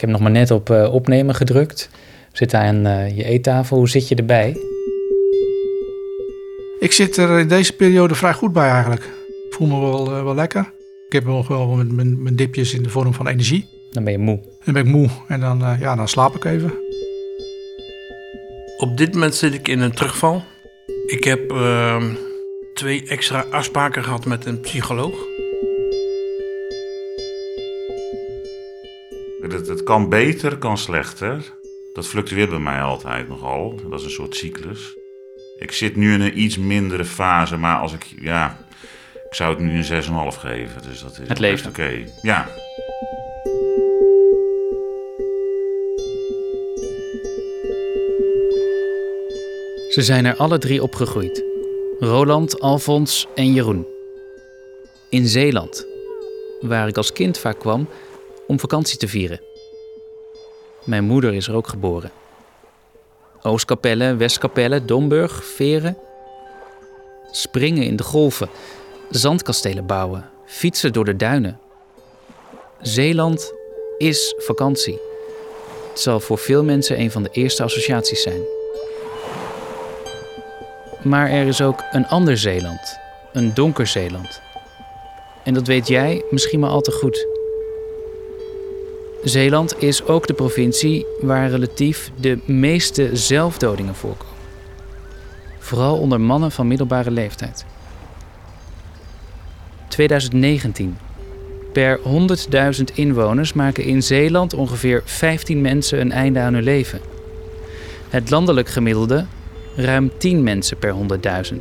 Ik heb nog maar net op uh, opnemen gedrukt. We zitten aan uh, je eettafel. Hoe zit je erbij? Ik zit er in deze periode vrij goed bij eigenlijk. Ik voel me wel, uh, wel lekker. Ik heb nog wel mijn, mijn, mijn, dipjes in de vorm van energie. Dan ben je moe. Dan ben ik moe en dan, ja, dan slaap ik even. Op dit moment zit ik in een terugval. Ik heb ehm, twee extra afspraken gehad met een psycholoog. Het, het kan beter, kan slechter. Dat fluctueert bij mij altijd nogal. Dat is een soort cyclus. Ik zit nu in een iets mindere fase, maar als ik, ja, ik zou het nu een 6,5 geven. Dus dat is het leven. oké. Ja. Ze zijn er alle drie opgegroeid. Roland, Alfons en Jeroen. In Zeeland, waar ik als kind vaak kwam om vakantie te vieren. Mijn moeder is er ook geboren. Oostkapelle, Westkapelle, Domburg, Veren. Springen in de golven, zandkastelen bouwen, fietsen door de duinen. Zeeland is vakantie. Het zal voor veel mensen een van de eerste associaties zijn. Maar er is ook een ander Zeeland, een donker Zeeland. En dat weet jij misschien maar al te goed. Zeeland is ook de provincie waar relatief de meeste zelfdodingen voorkomen. Vooral onder mannen van middelbare leeftijd. 2019. Per 100.000 inwoners maken in Zeeland ongeveer 15 mensen een einde aan hun leven. Het landelijk gemiddelde ruim 10 mensen per 100.000.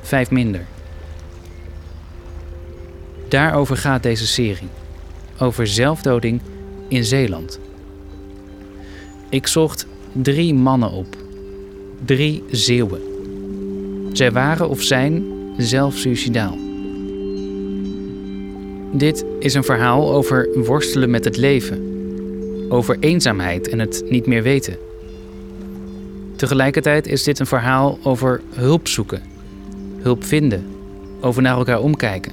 Vijf minder. Daarover gaat deze serie. Over zelfdoding in Zeeland. Ik zocht drie mannen op. Drie Zeeuwen. Zij waren of zijn zelf suicidaal. Dit is een verhaal over worstelen met het leven. Over eenzaamheid en het niet meer weten. Tegelijkertijd is dit een verhaal over hulp zoeken, hulp vinden, over naar elkaar omkijken.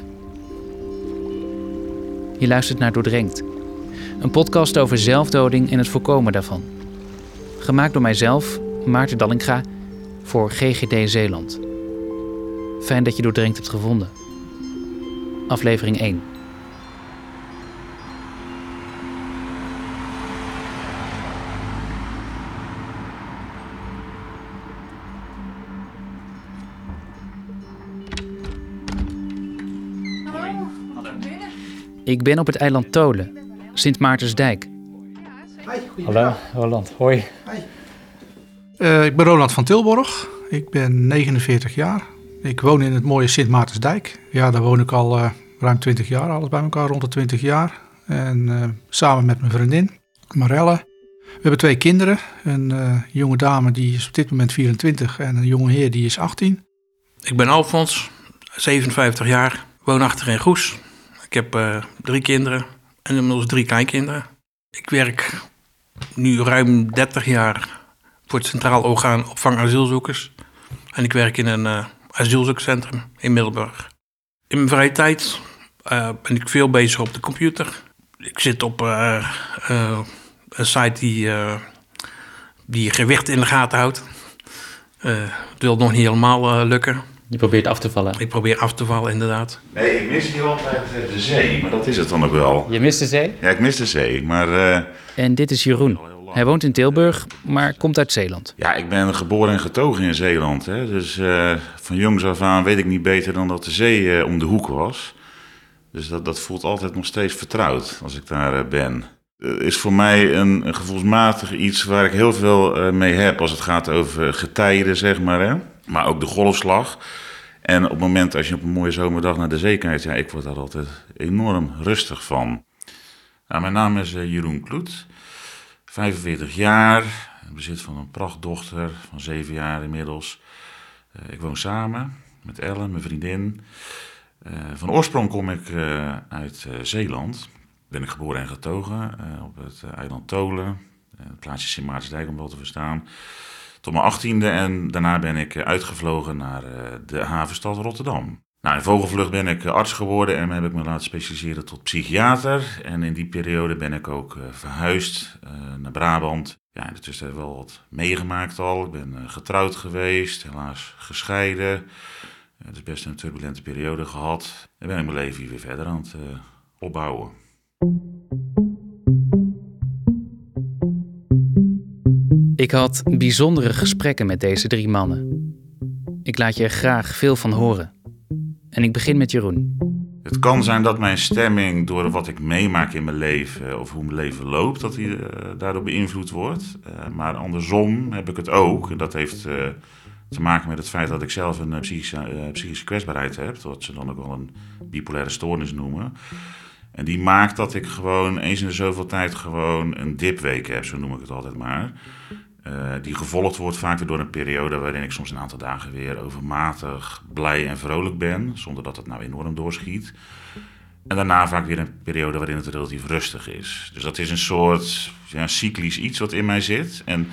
Je luistert naar Doordrenkt, een podcast over zelfdoding en het voorkomen daarvan. Gemaakt door mijzelf, Maarten Dallinga, voor GGD Zeeland. Fijn dat je Doordrenkt hebt gevonden. Aflevering 1. Ik ben op het eiland Tolen, Sint Maartensdijk. Hallo, Roland. Hoi. Uh, ik ben Roland van Tilborg. Ik ben 49 jaar. Ik woon in het mooie Sint Maartensdijk. Ja, daar woon ik al uh, ruim 20 jaar, alles bij elkaar rond de 20 jaar. En uh, samen met mijn vriendin, Marelle. We hebben twee kinderen. Een jonge dame die is op dit moment 24 en een jonge heer die is 18. Ik ben Alfons, 57 jaar, woonachtig in Goes. Ik heb uh, drie kinderen en inmiddels drie kleinkinderen. Ik werk nu ruim 30 jaar voor het Centraal Orgaan Opvang Asielzoekers. En ik werk in een uh, asielzoekcentrum in Middelburg. In mijn vrije tijd uh, ben ik veel bezig op de computer. Ik zit op een site die, die gewicht in de gaten houdt. het wil nog niet helemaal lukken. Je probeert af te vallen. Ik probeer af te vallen, inderdaad. Nee, ik mis hier altijd de zee, maar dat is het dan ook wel. Je mist de zee? Ja, ik mis de zee, maar... Uh... En dit is Jeroen. Hij woont in Tilburg, maar komt uit Zeeland. Ja, ik ben geboren en getogen in Zeeland. Hè. Dus uh, van jongs af aan weet ik niet beter dan dat de zee uh, om de hoek was. Dus dat, dat voelt altijd nog steeds vertrouwd als ik daar ben. Het is voor mij een, een, gevoelsmatig iets waar ik heel veel mee heb als het gaat over getijden, zeg maar. Hè. Maar ook de golfslag. En op het moment als je op een mooie zomerdag naar de zee kijkt, ja, ik word daar altijd enorm rustig van. Nou, mijn naam is uh, Jeroen Kloet, 45 jaar, bezit van een prachtdochter van 7 jaar inmiddels. Uh, ik woon samen met Ellen, mijn vriendin. Uh, van oorsprong kom ik uit Zeeland. Ben ik geboren en getogen op het eiland Tolen, het plaatsje Sint Maartensdijk om wel te verstaan tot mijn achttiende. En daarna ben ik uitgevlogen naar de havenstad Rotterdam. Nou, in vogelvlucht ben ik arts geworden en heb ik me laten specialiseren tot psychiater. En in die periode ben ik ook verhuisd naar Brabant. Ja, intussen heb ik wel wat meegemaakt al. Ik ben getrouwd geweest, helaas gescheiden. Het is best een turbulente periode gehad. En ben ik mijn leven hier weer verder aan het opbouwen. Ik had bijzondere gesprekken met deze drie mannen. Ik laat je er graag veel van horen. En ik begin met Jeroen. Het kan zijn dat mijn stemming door wat ik meemaak in mijn leven of hoe mijn leven loopt, dat die uh, daardoor beïnvloed wordt. Uh, maar andersom heb ik het ook. En dat heeft uh, te maken met het feit dat ik zelf een psychische, psychische kwetsbaarheid heb, wat ze dan ook wel een bipolaire stoornis noemen. En die maakt dat ik gewoon eens in de zoveel tijd gewoon een dipweek heb, zo noem ik het altijd maar. Uh, die gevolgd wordt vaak door een periode waarin ik soms een aantal dagen weer overmatig blij en vrolijk ben, zonder dat het nou enorm doorschiet. En daarna vaak weer een periode waarin het relatief rustig is. Dus dat is een soort ja, cyclisch iets wat in mij zit. En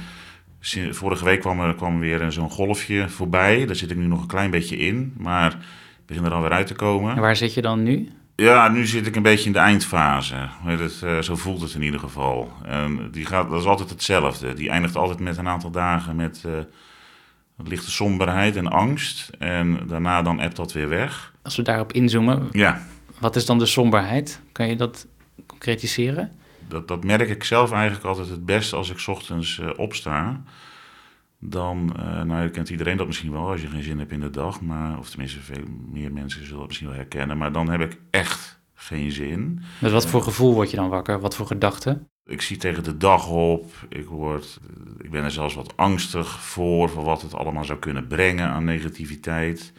vorige week kwam er, kwam weer zo'n golfje voorbij. Daar zit ik nu nog een klein beetje in, maar ik begin er dan weer uit te komen. En waar zit je dan nu? Ja, nu zit ik een beetje in de eindfase. Het, uh, zo voelt het in ieder geval. En die gaat, dat is altijd hetzelfde. Die eindigt altijd met een aantal dagen met uh, lichte somberheid en angst. En daarna dan ebt dat weer weg. Als we daarop inzoomen, ja. wat is dan de somberheid? Kan je dat concretiseren? Dat, dat merk ik zelf eigenlijk altijd het best als ik ochtends uh, opsta dan, uh, nou kent iedereen dat misschien wel als je geen zin hebt in de dag, maar, of tenminste veel meer mensen zullen het misschien wel herkennen, maar dan heb ik echt geen zin. Met wat voor gevoel word je dan wakker? Wat voor gedachten? Ik zie tegen de dag op, ik, word, ik ben er zelfs wat angstig voor, voor wat het allemaal zou kunnen brengen aan negativiteit.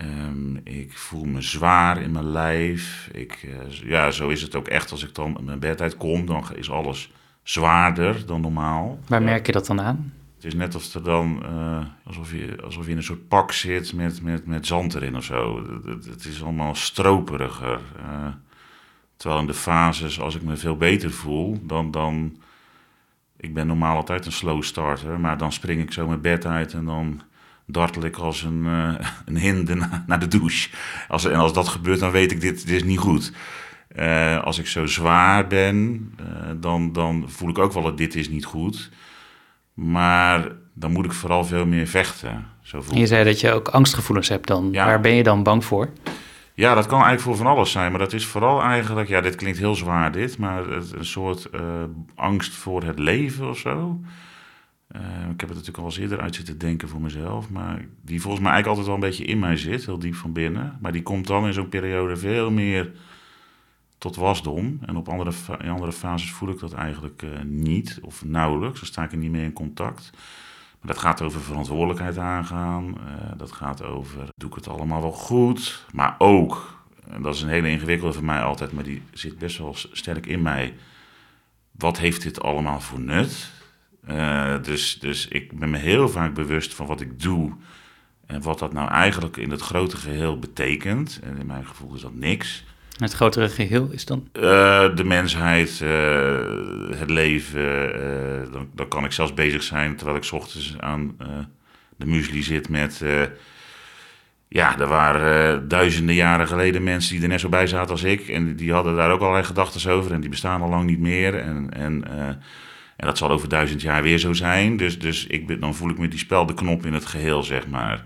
Um, ik voel me zwaar in mijn lijf. Ik, uh, ja, zo is het ook echt als ik dan mijn bed uitkom, dan is alles zwaarder dan normaal. Waar merk je dat dan aan? Het is net of er dan, uh, alsof, je, alsof je in een soort pak zit met, met, met zand erin of zo. Het, is allemaal stroperiger. Uh, terwijl in de fases, als ik me veel beter voel, dan, dan... Ik ben normaal altijd een slow starter, maar dan spring ik zo mijn bed uit en dan dartel ik als een, uh, een hinde naar de douche. Als, en als dat gebeurt, dan weet ik, dit, is niet goed. Als ik zo zwaar ben, dan, dan voel ik ook wel dat dit is niet goed maar dan moet ik vooral veel meer vechten. Zo je zei dat je ook angstgevoelens hebt dan. Ja. Waar ben je dan bang voor? Ja, dat kan eigenlijk voor van alles zijn. Maar dat is vooral eigenlijk, ja, dit klinkt heel zwaar dit, maar een soort uh, angst voor het leven of zo. Uh, ik heb het natuurlijk al eens eerder uit zitten denken voor mezelf. Maar die volgens mij eigenlijk altijd wel een beetje in mij zit, heel diep van binnen. Maar die komt dan in zo'n periode veel meer tot wasdom. En op andere, in andere fases voel ik dat eigenlijk uh, niet, of nauwelijks. Dan sta ik er niet mee in contact. Maar dat gaat over verantwoordelijkheid aangaan. Uh, dat gaat over, doe ik het allemaal wel goed? Maar ook, en dat is een hele ingewikkelde voor mij altijd, maar die zit best wel sterk in mij. Wat heeft dit allemaal voor nut? Uh, dus, dus ik ben me heel vaak bewust van wat ik doe. En wat dat nou eigenlijk in het grote geheel betekent. En in mijn gevoel is dat niks. Het grotere geheel is dan? Uh, de mensheid, uh, het leven. Uh, dan, dan, kan ik zelfs bezig zijn terwijl ik ochtends aan de muesli zit met... ja, er waren duizenden jaren geleden mensen die er net zo bij zaten als ik. En die hadden daar ook allerlei gedachten over. En die bestaan al lang niet meer. En, en, en dat zal over duizend jaar weer zo zijn. Dus, dus ik, dan voel ik me die speldenknop in het geheel, zeg maar.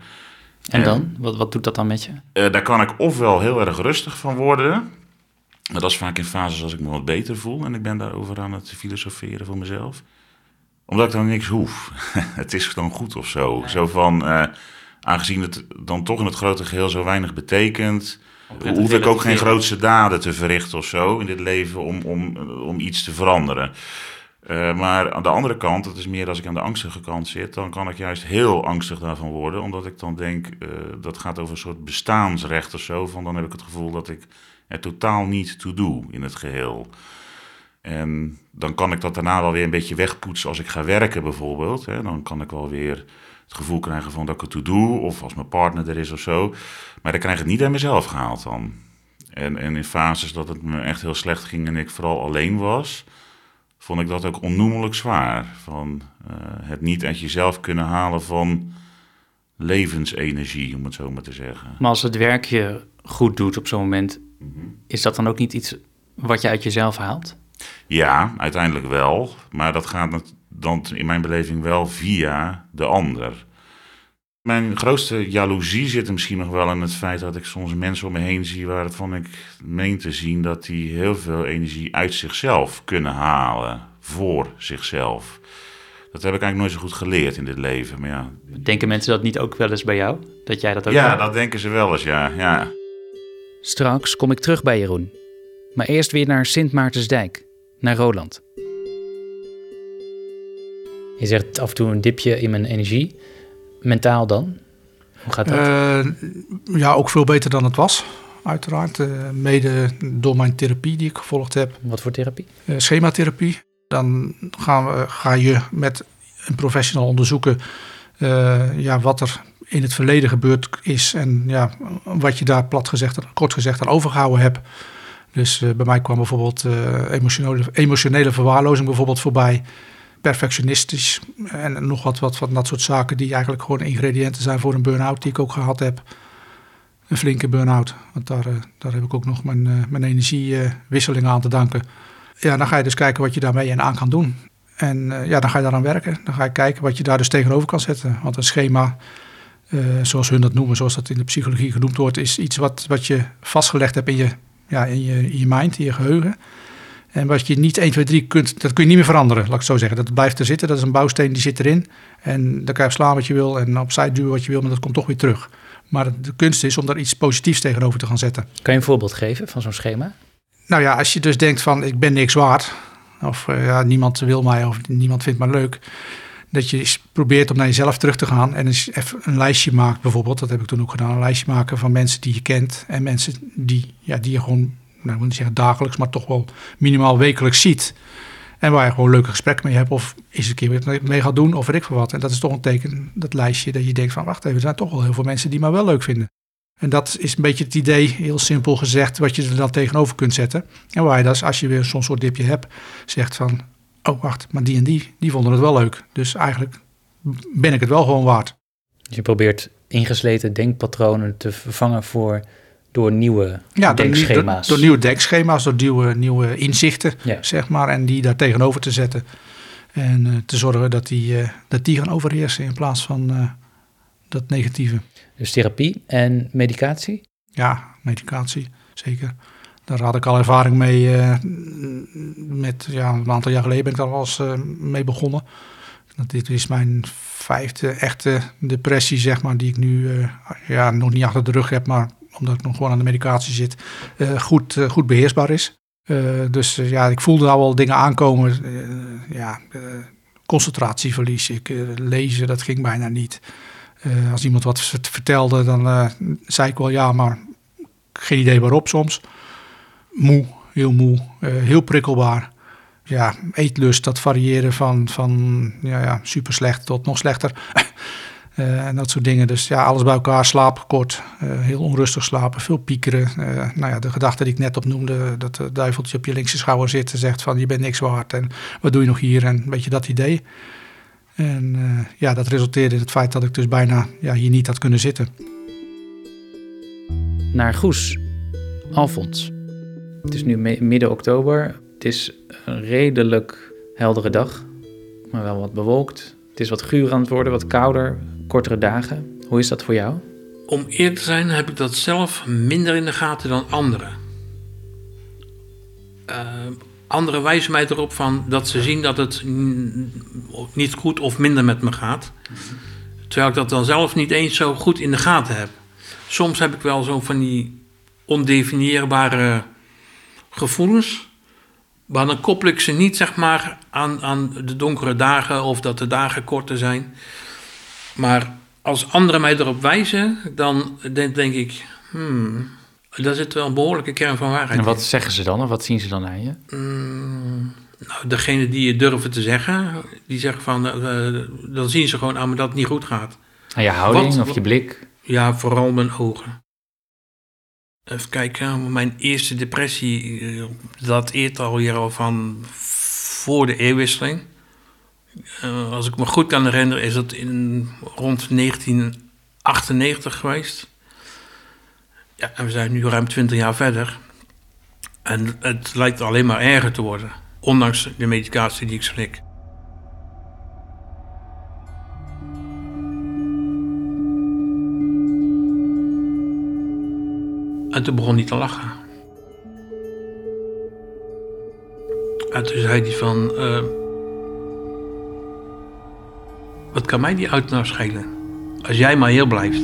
En dan? Wat, wat doet dat dan met je? Uh, daar kan ik ofwel heel erg rustig van worden. Maar dat is vaak in fases als ik me wat beter voel. En ik ben daarover aan het filosoferen voor mezelf. Omdat ik dan niks hoef. het is dan goed of zo. Zo van, uh, aangezien het dan toch in het grote geheel zo weinig betekent... hoef ik ook geen grootste daden te verrichten of zo in dit leven om, om, om iets te veranderen. Uh, maar aan de andere kant, dat is meer als ik aan de angstige kant zit, dan kan ik juist heel angstig daarvan worden. Omdat ik dan denk, uh, dat gaat over een soort bestaansrecht of zo. Van dan heb ik het gevoel dat ik er totaal niet toe doe in het geheel. En dan kan ik dat daarna wel weer een beetje wegpoetsen als ik ga werken bijvoorbeeld. Hè. Dan kan ik wel weer het gevoel krijgen van dat ik het toe doe. Of als mijn partner er is of zo. Maar dan krijg ik het niet aan mezelf gehaald dan. En, en in fases dat het me echt heel slecht ging en ik vooral alleen was vond ik dat ook onnoemelijk zwaar. Van uh, het niet uit jezelf kunnen halen van levensenergie, om het zo maar te zeggen. Maar als het werk je goed doet op zo'n moment, is dat dan ook niet iets wat je uit jezelf haalt? Ja, uiteindelijk wel. Maar dat gaat dan in mijn beleving wel via de ander. Mijn grootste jaloezie zit er misschien nog wel in het feit dat ik soms mensen om me heen zie waarvan ik meen te zien dat die heel veel energie uit zichzelf kunnen halen. Voor zichzelf. Dat heb ik eigenlijk nooit zo goed geleerd in dit leven. Maar ja, Denken mensen dat niet ook wel eens bij jou? Dat jij dat ook ja hebt? dat denken ze wel eens, ja. ja. Straks kom ik terug bij Jeroen. Maar eerst weer naar Sint Maartensdijk, naar Roland. Je zegt af en toe een dipje in mijn energie. Mentaal dan? Hoe gaat dat? Eh, ja, ook veel beter dan het was, uiteraard. Eh, mede door mijn therapie die ik gevolgd heb. Wat voor therapie? eh, schematherapie. Dan gaan we, ga je met een professional onderzoeken ja, wat er in het verleden gebeurd is en ja, wat je daar plat gezegd, kort gezegd aan overgehouden hebt. Dus bij mij kwam bijvoorbeeld emotionele, emotionele verwaarlozing bijvoorbeeld voorbij. Perfectionistisch en nog wat, wat van dat soort zaken die eigenlijk gewoon ingrediënten zijn voor een burn-out die ik ook gehad heb. Een flinke burn-out, want daar, eh, daar heb ik ook nog mijn, eh, mijn energiewisseling aan te danken. Ja, dan ga je dus kijken wat je daarmee en aan kan doen. En eh, ja, dan ga je daaraan werken. Dan ga je kijken wat je daar dus tegenover kan zetten. Want een schema, zoals hun dat noemen, zoals dat in de psychologie genoemd wordt, is iets wat, wat je vastgelegd hebt in je, ja, in, je, in je mind, in je geheugen. En wat je niet 1, 2, 3 kunt, dat kun je niet meer veranderen, laat ik het zo zeggen. Dat blijft er zitten, dat is een bouwsteen die zit erin. En dan kan je slaan wat je wil en opzij duwen wat je wil, maar dat komt toch weer terug. Maar de kunst is om daar iets positiefs tegenover te gaan zetten. Kan je een voorbeeld geven van zo'n schema? Nou ja, als je dus denkt van ik ben niks waard, of eh, ja, niemand wil mij of niemand vindt mij leuk, dat je probeert om naar jezelf terug te gaan en eens even een lijstje maakt bijvoorbeeld. Dat heb ik toen ook gedaan, een lijstje maken van mensen die je kent en mensen die, ja, die je gewoon, nou, ik wil niet zeggen dagelijks, maar toch wel minimaal wekelijks ziet. En waar je gewoon leuke gesprekken mee hebt of eens een keer weer mee gaat doen of weet ik wat. En dat is toch een teken, dat lijstje, dat je denkt van wacht even, er zijn toch wel heel veel mensen die mij wel leuk vinden. En dat is een beetje het idee, heel simpel gezegd, wat je er dan tegenover kunt zetten. En waar je dus, als je weer zo'n soort dipje hebt, zegt van... Oh, wacht, maar die en die, die vonden het wel leuk. Dus eigenlijk ben ik het wel gewoon waard. Dus je probeert ingesleten denkpatronen te vervangen voor, door nieuwe Ja, door, nieuw- denkschema's. door, door nieuwe denkschema's, door nieuwe, nieuwe inzichten, Ja. zeg maar. En die daar tegenover te zetten. En eh, te zorgen dat die, eh, dat die gaan overheersen in plaats van eh, dat negatieve. Dus therapie en medicatie? Ja, medicatie, zeker. Daar had ik al ervaring mee. met, ja, een aantal jaar geleden ben ik daar al eens mee begonnen. Dat dit is mijn vijfde echte depressie, zeg maar, die ik nu ja, nog niet achter de rug heb, maar omdat ik nog gewoon aan de medicatie zit, eh, goed, eh, goed beheersbaar is. Eh, dus ja, ik voelde al wel dingen aankomen. Ja, concentratieverlies, ik, lezen, dat ging bijna niet. Als iemand wat vert- vertelde, dan zei ik wel ja, maar geen idee waarop soms. Moe, heel moe, heel prikkelbaar. Ja, eetlust, dat variëren van, van ja, ja, super slecht tot nog slechter. Eh, en dat soort dingen. Dus ja, alles bij elkaar, slaap kort, eh, heel onrustig slapen, veel piekeren. Eh, nou ja, de gedachte die ik net opnoemde, dat het duiveltje op je linkse schouder zit en zegt van je bent niks waard en wat doe je nog hier en weet je dat idee. En ja, dat resulteerde in het feit dat ik dus bijna ja, hier niet had kunnen zitten. Naar Goes, Alfons. Het is nu midden oktober. Het is een redelijk heldere dag, maar wel wat bewolkt. Het is wat guur aan het worden, wat kouder, kortere dagen. Hoe is dat voor jou? Om eerlijk te zijn heb ik dat zelf minder in de gaten dan anderen. Eh, anderen wijzen mij erop van dat ze zien dat het niet goed of minder met me gaat. Terwijl ik dat dan zelf niet eens zo goed in de gaten heb. Soms heb ik wel zo van die ondefinieerbare gevoelens. Maar dan koppel ik ze niet zeg maar aan, aan de donkere dagen of dat de dagen korter zijn. Maar als anderen mij erop wijzen, dan denk, denk ik, hmm, daar zit wel een behoorlijke kern van waarheid En in. wat zeggen ze dan of wat zien ze dan aan je? Mm, nou, degene die het durven te zeggen, die zeggen van, eh, dan zien ze gewoon aan me dat het niet goed gaat. Aan je houding Wat- of je blik? Ja, vooral mijn ogen. Even kijken, mijn eerste depressie, dat eert alweer al van voor de eeuwwisseling. Eh, als ik me goed kan herinneren, is dat in rond 98 geweest. Ja, en we zijn nu ruim 20 jaar verder. En het lijkt alleen maar erger te worden. Ondanks de medicatie die ik slik. En toen begon hij te lachen. En toen zei hij van... eh, wat kan mij die auto nou schelen? Als jij maar heel blijft.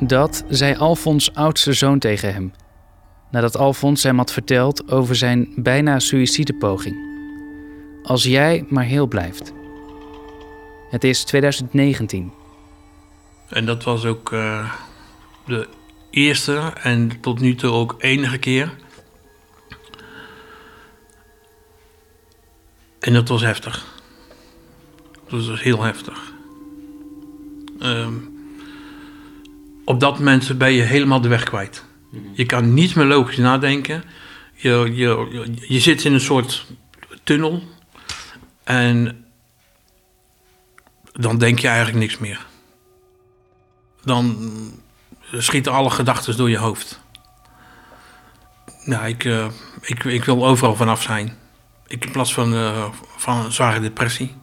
Dat zei Alfons oudste zoon tegen hem. Nadat Alfons hem had verteld over zijn bijna suïcidepoging. Als jij maar heel blijft. Het is 2019. En dat was ook eh, de eerste en tot nu toe ook enige keer. En dat was heftig. Dat was heel heftig. Ehm, op dat moment ben je helemaal de weg kwijt. Je kan niet meer logisch nadenken. Je, je, je, zit in een soort tunnel. En dan denk je eigenlijk niks meer dan schieten alle gedachten door je hoofd. Nou, ik, eh, ik, ik wil overal vanaf zijn. Ik heb last van, eh, van een zware depressie.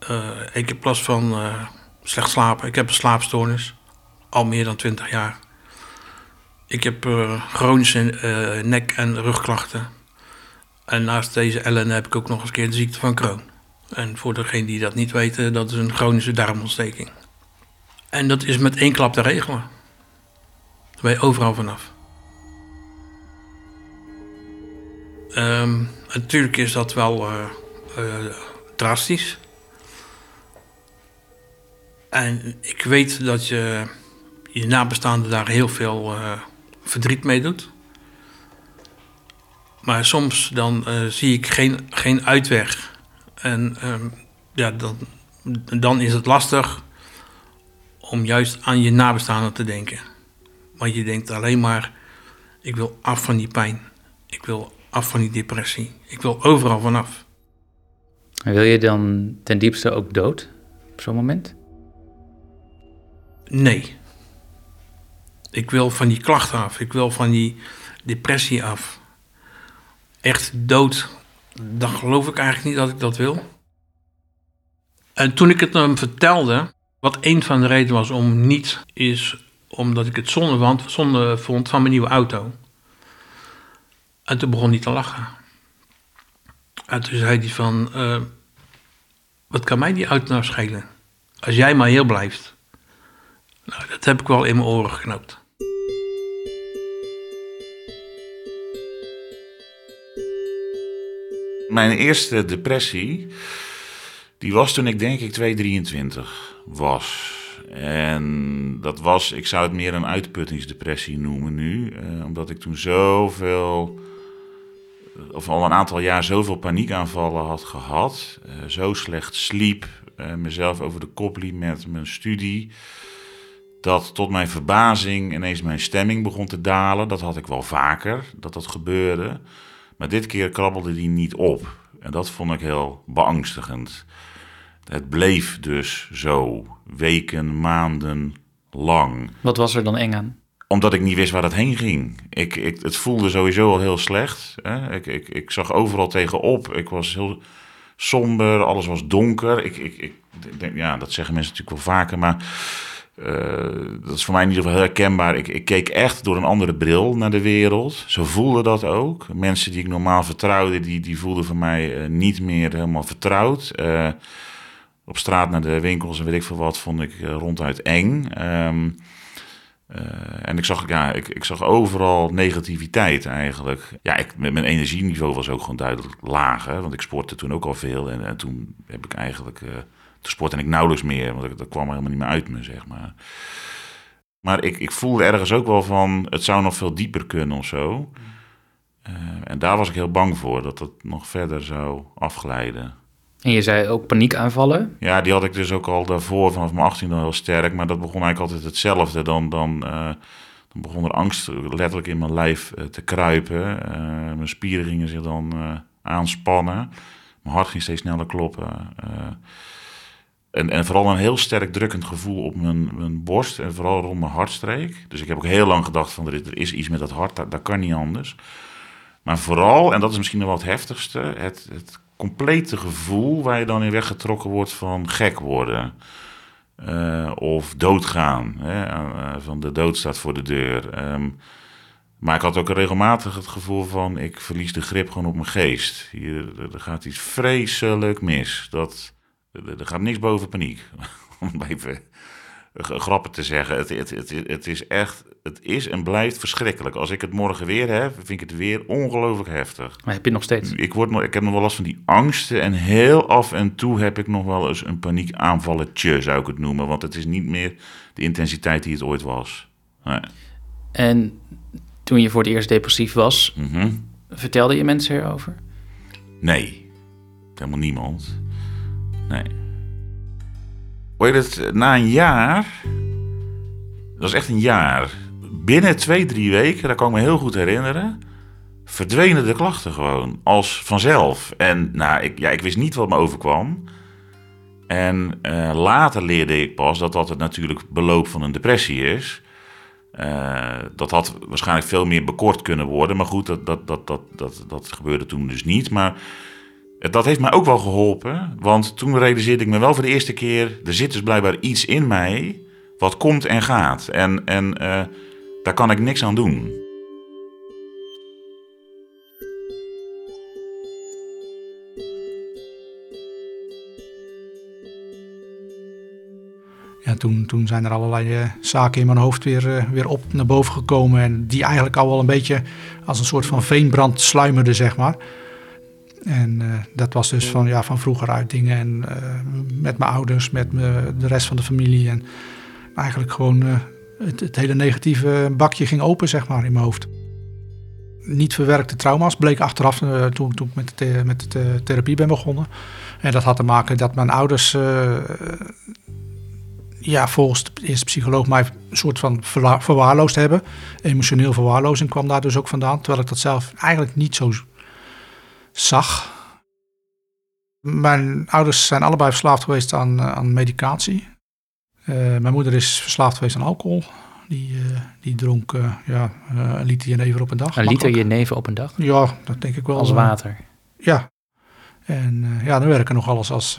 Eh, ik heb last van eh, slecht slapen. Ik heb een slaapstoornis. Al meer dan 20 jaar. Ik heb eh, chronische nek- en rugklachten. En naast deze ellende heb ik ook nog eens een keer de ziekte van Crohn. En voor degenen die dat niet weten, dat is een chronische darmontsteking. En dat is met één klap te regelen. Daar ben je overal vanaf. Ehm, natuurlijk is dat wel drastisch. En ik weet dat je je nabestaanden daar heel veel eh, verdriet mee doet. Maar soms dan eh, zie ik geen, geen uitweg. En ehm, ja, dan, dan is het lastig om juist aan je nabestaanden te denken. Want je denkt alleen maar, ik wil af van die pijn. Ik wil af van die depressie. Ik wil overal vanaf. En Wil je dan ten diepste ook dood op zo'n moment? Nee. Ik wil van die klachten af. Ik wil van die depressie af. Echt dood. Dan geloof ik eigenlijk niet dat ik dat wil. En toen ik het hem vertelde, wat een van de redenen was om niet, is omdat ik het zonde, zonde vond van mijn nieuwe auto. En toen begon hij te lachen. En toen zei hij van, eh, wat kan mij die auto nou schelen? Als jij maar heel blijft. Dat heb ik wel in mijn oren geknoopt. Mijn eerste depressie, die was toen ik denk ik 223 was. En dat was, ik zou het meer een uitputtingsdepressie noemen nu. eh, omdat ik toen zoveel, of al een aantal jaar zoveel paniekaanvallen had gehad. eh, zo slecht sliep, eh, mezelf over de kop liep met mijn studie. Dat tot mijn verbazing ineens mijn stemming begon te dalen. Dat had ik wel vaker, dat dat gebeurde. Maar dit keer krabbelde die niet op. En dat vond ik heel beangstigend. Het bleef dus zo, weken, maanden lang. Wat was er dan eng aan? Omdat ik niet wist waar het heen ging. Ik, ik, het voelde sowieso al heel slecht. Hè? Ik, ik, ik zag overal tegenop. Ik was heel somber, alles was donker. Ik, ik, ik ja, dat zeggen mensen natuurlijk wel vaker, maar dat is voor mij in ieder geval heel herkenbaar. Ik, ik keek echt door een andere bril naar de wereld. Zo voelde dat ook. Mensen die ik normaal vertrouwde, die, die voelden voor mij eh, niet meer helemaal vertrouwd. Eh, op straat naar de winkels en weet ik veel wat, vond ik eh, ronduit eng. Ehm, eh, en ik zag, ja, ik, ik zag overal negativiteit eigenlijk. Ja, ik, mijn energieniveau was ook gewoon duidelijk laag. Hè, want ik sportte toen ook al veel. En, en toen heb ik eigenlijk... eh toen sportte ik nauwelijks meer. Want dat kwam er helemaal niet meer uit me, zeg maar. Maar ik, ik voelde ergens ook wel van... Het zou nog veel dieper kunnen of zo. Eh, en daar was ik heel bang voor. Dat het nog verder zou afglijden. En je zei ook paniekaanvallen. Ja, die had ik dus ook al daarvoor vanaf mijn 18 dan heel sterk. Maar dat begon eigenlijk altijd hetzelfde. Dan, dan, eh, dan begon er angst letterlijk in mijn lijf eh, te kruipen. Mijn spieren gingen zich dan aanspannen. Mijn hart ging steeds sneller kloppen. Eh, En, en vooral een heel sterk drukkend gevoel op mijn, mijn borst en vooral rond mijn hartstreek. Dus ik heb ook heel lang gedacht van er is, er is iets met dat hart, dat, kan niet anders. Maar vooral, en dat is misschien wel het heftigste, het, het complete gevoel waar je dan in weggetrokken wordt van gek worden. Uh, of doodgaan. Hè? Uh, van de dood staat voor de deur. Um, maar ik had ook regelmatig het gevoel van ik verlies de grip gewoon op mijn geest. Hier, er gaat iets vreselijk mis. Dat, er gaat niks boven paniek. Om even grappen te zeggen. Het, het, het, het, is echt, het is en blijft verschrikkelijk. Als ik het morgen weer heb, vind ik het weer ongelooflijk heftig. Maar heb je nog steeds? Ik, word nog, ik heb nog wel last van die angsten. En heel af en toe heb ik nog wel eens een paniekaanvalletje, zou ik het noemen. Want het is niet meer de intensiteit die het ooit was. Nee. En toen je voor het eerst depressief was, Mhm. vertelde je mensen erover? Nee, helemaal niemand. Nee. Je het, na een jaar, dat was echt een jaar, binnen twee, drie weken, dat kan ik me heel goed herinneren, verdwenen de klachten gewoon, als vanzelf. En nou, ik, ja, ik wist niet wat me overkwam. En eh, later leerde ik pas dat dat het natuurlijk beloop van een depressie is. Uh, dat had waarschijnlijk veel meer bekort kunnen worden. Maar goed, dat, dat, dat, dat, dat, dat gebeurde toen dus niet. Maar dat heeft mij ook wel geholpen. Want toen realiseerde ik me wel voor de eerste keer... er zit dus blijkbaar iets in mij wat komt en gaat. En, en uh, daar kan ik niks aan doen. Ja, toen, toen zijn er allerlei uh, zaken in mijn hoofd weer, uh, weer op naar boven gekomen. En die eigenlijk al wel een beetje als een soort van veenbrand sluimerden, zeg maar. En uh, dat was dus van, ja, van vroeger uit dingen. En met mijn ouders, met me, de rest van de familie. En eigenlijk gewoon het, het, hele negatieve bakje ging open, zeg maar, in mijn hoofd. Niet verwerkte trauma's bleek achteraf toen, toen ik met de, met de therapie ben begonnen. En dat had te maken dat mijn ouders ja, volgens de eerste psycholoog mij een soort van verwaarloosd hebben. Emotioneel verwaarlozing kwam daar dus ook vandaan. Terwijl ik dat zelf eigenlijk niet zo zag. Mijn ouders zijn allebei verslaafd geweest aan, aan medicatie. Uh, mijn moeder is verslaafd geweest aan alcohol. Die, uh, die dronk uh, ja, een liter jenever op een dag. Een liter jenever op een dag? Ja, dat denk ik wel. Als water? Ja. En ja, dan werken nog alles als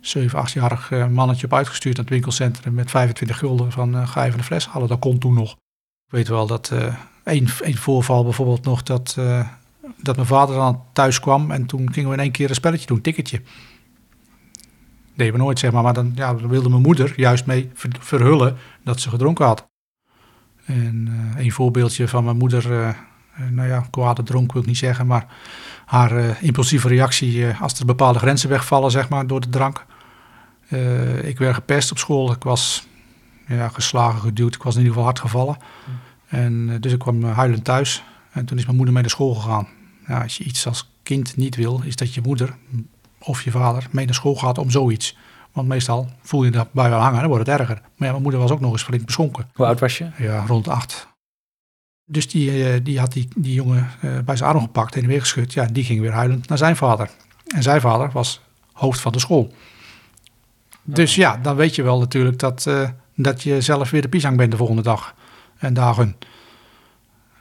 7, 8-jarig mannetje op uitgestuurd naar het winkelcentrum met 25 gulden van ga even een fles halen. Dat kon toen nog. Ik weet wel dat één, één voorval bijvoorbeeld nog dat, dat mijn vader dan thuis kwam en toen gingen we in één keer een spelletje doen, een ticketje. Deden we nooit zeg maar, maar dan, ja, dan wilde mijn moeder juist mee ver, verhullen dat ze gedronken had. En een voorbeeldje van mijn moeder, nou ja, kwade dronk wil ik niet zeggen, maar haar impulsieve reactie als er bepaalde grenzen wegvallen zeg maar door de drank. Uh, ik werd gepest op school. Ik was ja, geslagen, geduwd. Ik was in ieder geval hard gevallen. Mm. En, uh, dus ik kwam huilend thuis. En toen is mijn moeder mee naar school gegaan. Als je iets als kind niet wil, is dat je moeder of je vader mee naar school gaat om zoiets. Want meestal voel je dat bij wel hangen, dan wordt het erger. Maar ja, mijn moeder was ook nog eens flink beschonken. Hoe oud was je? Ja, rond acht. Dus die, uh, die had die, die jongen bij zijn arm gepakt en weer geschud. Ja, die ging weer huilend naar zijn vader. En zijn vader was hoofd van de school. Dus ja, dan weet je wel natuurlijk dat, uh, dat je zelf weer de pisang bent de volgende dag en dagen.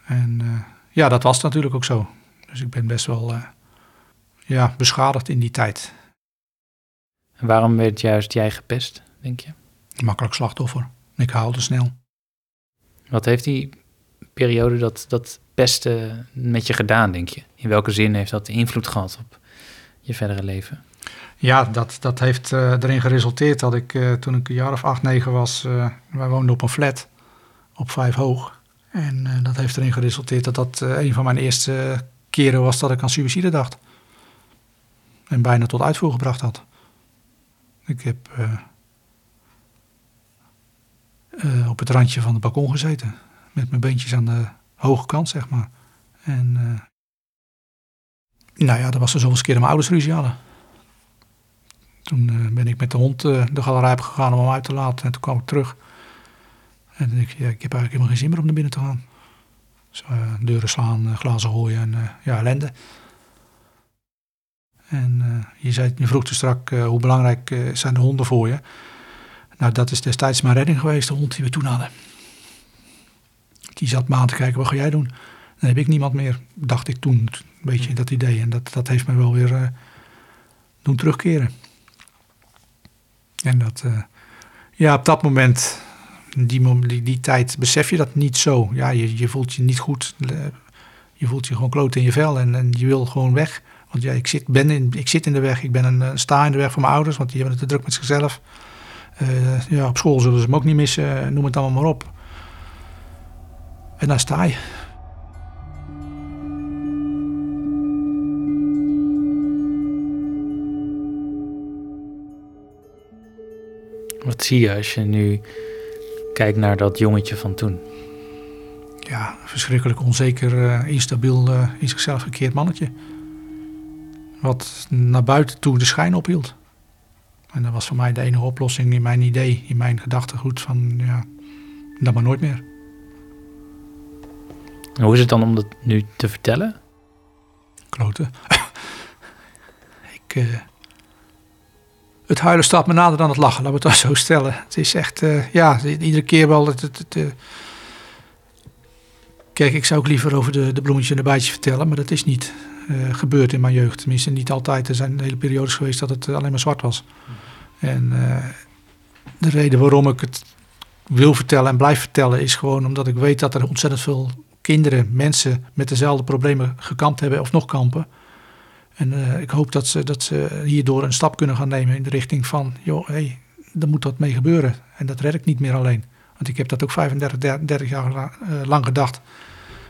En uh, ja, dat was natuurlijk ook zo. Dus ik ben best wel uh, ja, beschadigd in die tijd. En waarom werd juist jij gepest, denk je? Makkelijk slachtoffer. Ik haalde snel. Wat heeft die periode dat, dat pesten met je gedaan, denk je? In welke zin heeft dat invloed gehad op je verdere leven? Ja, dat, dat heeft uh, erin geresulteerd dat ik uh, toen ik een jaar of acht, negen was, uh, wij woonden op een flat op vijf hoog. En dat heeft erin geresulteerd dat dat een van mijn eerste keren was dat ik aan suïcide dacht. En bijna tot uitvoer gebracht had. Ik heb op het randje van het balkon gezeten. Met mijn beentjes aan de hoge kant, zeg maar. En nou ja, dat was er zoveel keer dat mijn ouders ruzie hadden. Toen ben ik met de hond de galerij op gegaan om hem uit te laten. En toen kwam ik terug. En ik, ja, ik heb eigenlijk helemaal geen zin meer om naar binnen te gaan. Dus, uh, deuren slaan, glazen gooien en ja, ellende. En uh, je, zei, je vroeg te strak uh, hoe belangrijk uh, zijn de honden voor je. Nou, dat is destijds mijn redding geweest, de hond die we toen hadden. Die zat me aan te kijken, wat ga jij doen? Dan heb ik niemand meer, dacht ik toen. Een beetje dat idee. En dat, dat heeft me wel weer doen terugkeren. En dat, ja, op dat moment, die, die, tijd, besef je dat niet zo. Ja, je, je voelt je niet goed. Je voelt je gewoon kloot in je vel en, en je wil gewoon weg. Want ja, ik zit, in, ik zit in de weg, ik ben een, sta in de weg van mijn ouders, want die hebben het te druk met zichzelf. Uh, ja, op school zullen ze hem ook niet missen, noem het allemaal maar op. En daar sta je. Wat zie je als je nu kijkt naar dat jongetje van toen? Ja, verschrikkelijk onzeker, uh, instabiel, uh, in zichzelf gekeerd mannetje wat naar buiten toe de schijn ophield. En dat was voor mij de enige oplossing in mijn idee, in mijn gedachtegoed van ja, dat maar nooit meer. En hoe is het dan om dat nu te vertellen? Kloten. ik, uh, het huilen staat me nader dan het lachen, laten we het zo stellen. Het is echt, uh, ja, iedere keer wel. Het, het, het, uh... Kijk, ik zou ook liever over de, de en de bijtjes vertellen, maar dat is niet uh, gebeurd in mijn jeugd. Tenminste, niet altijd. Er zijn hele periodes geweest dat het eh, alleen maar zwart was. En de reden waarom ik het wil vertellen en blijf vertellen is gewoon omdat ik weet dat er ontzettend veel kinderen, mensen met dezelfde problemen gekampt hebben of nog kampen. En uh, ik hoop dat ze, dat ze hierdoor een stap kunnen gaan nemen in de richting van, joh, hé, hey, er moet wat mee gebeuren. En dat red ik niet meer alleen. Want ik heb dat ook 35, 30 jaar lang gedacht.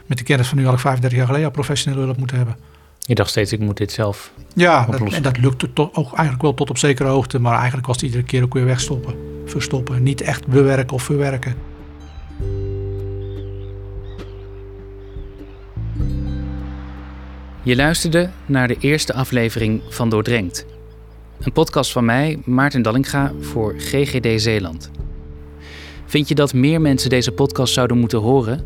Met de kennis van nu had ik 35 jaar geleden al professionele hulp moeten hebben. Je dacht steeds, ik moet dit zelf Ja, dat, en dat lukte toch ook eigenlijk wel tot op zekere hoogte. Maar eigenlijk was het iedere keer ook weer wegstoppen. Verstoppen. Niet echt bewerken of verwerken. Je luisterde naar de eerste aflevering van Doordrenkt. Een podcast van mij, Maarten Dallinga, voor GGD Zeeland. Vind je dat meer mensen deze podcast zouden moeten horen?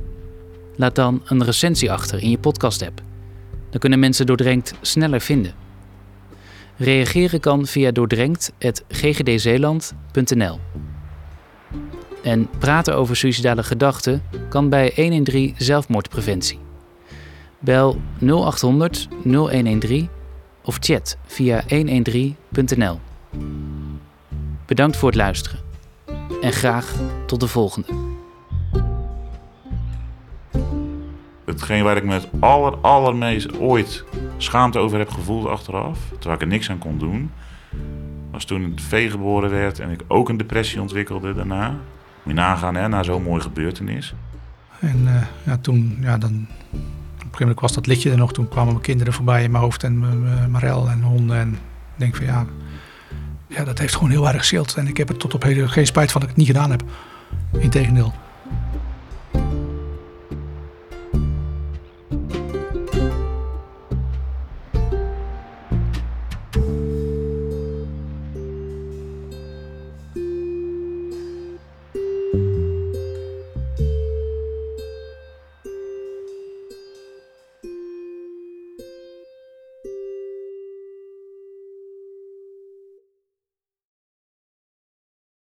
Laat dan een recensie achter in je podcast-app. Dan kunnen mensen Doordrenkt sneller vinden. Reageren kan via doordrenkt.ggdzeeland.nl En praten over suïcidale gedachten kan bij 113 zelfmoordpreventie. Bel 0800 0113 of chat via 113.nl. Bedankt voor het luisteren en graag tot de volgende. hetgeen waar ik me het aller, allermeest ooit schaamte over heb gevoeld achteraf, terwijl ik er niks aan kon doen, was toen het vee geboren werd en ik ook een depressie ontwikkelde daarna. Moet je nagaan, hè, na zo'n mooie gebeurtenis. En uh, ja, toen, ja, dan, gegeven moment was dat liedje er nog. Toen kwamen mijn kinderen voorbij in mijn hoofd en Marel en honden. En ik denk van ja, ja, dat heeft gewoon heel erg geschild. En ik heb er tot op heden geen spijt van dat ik het niet gedaan heb. Integendeel.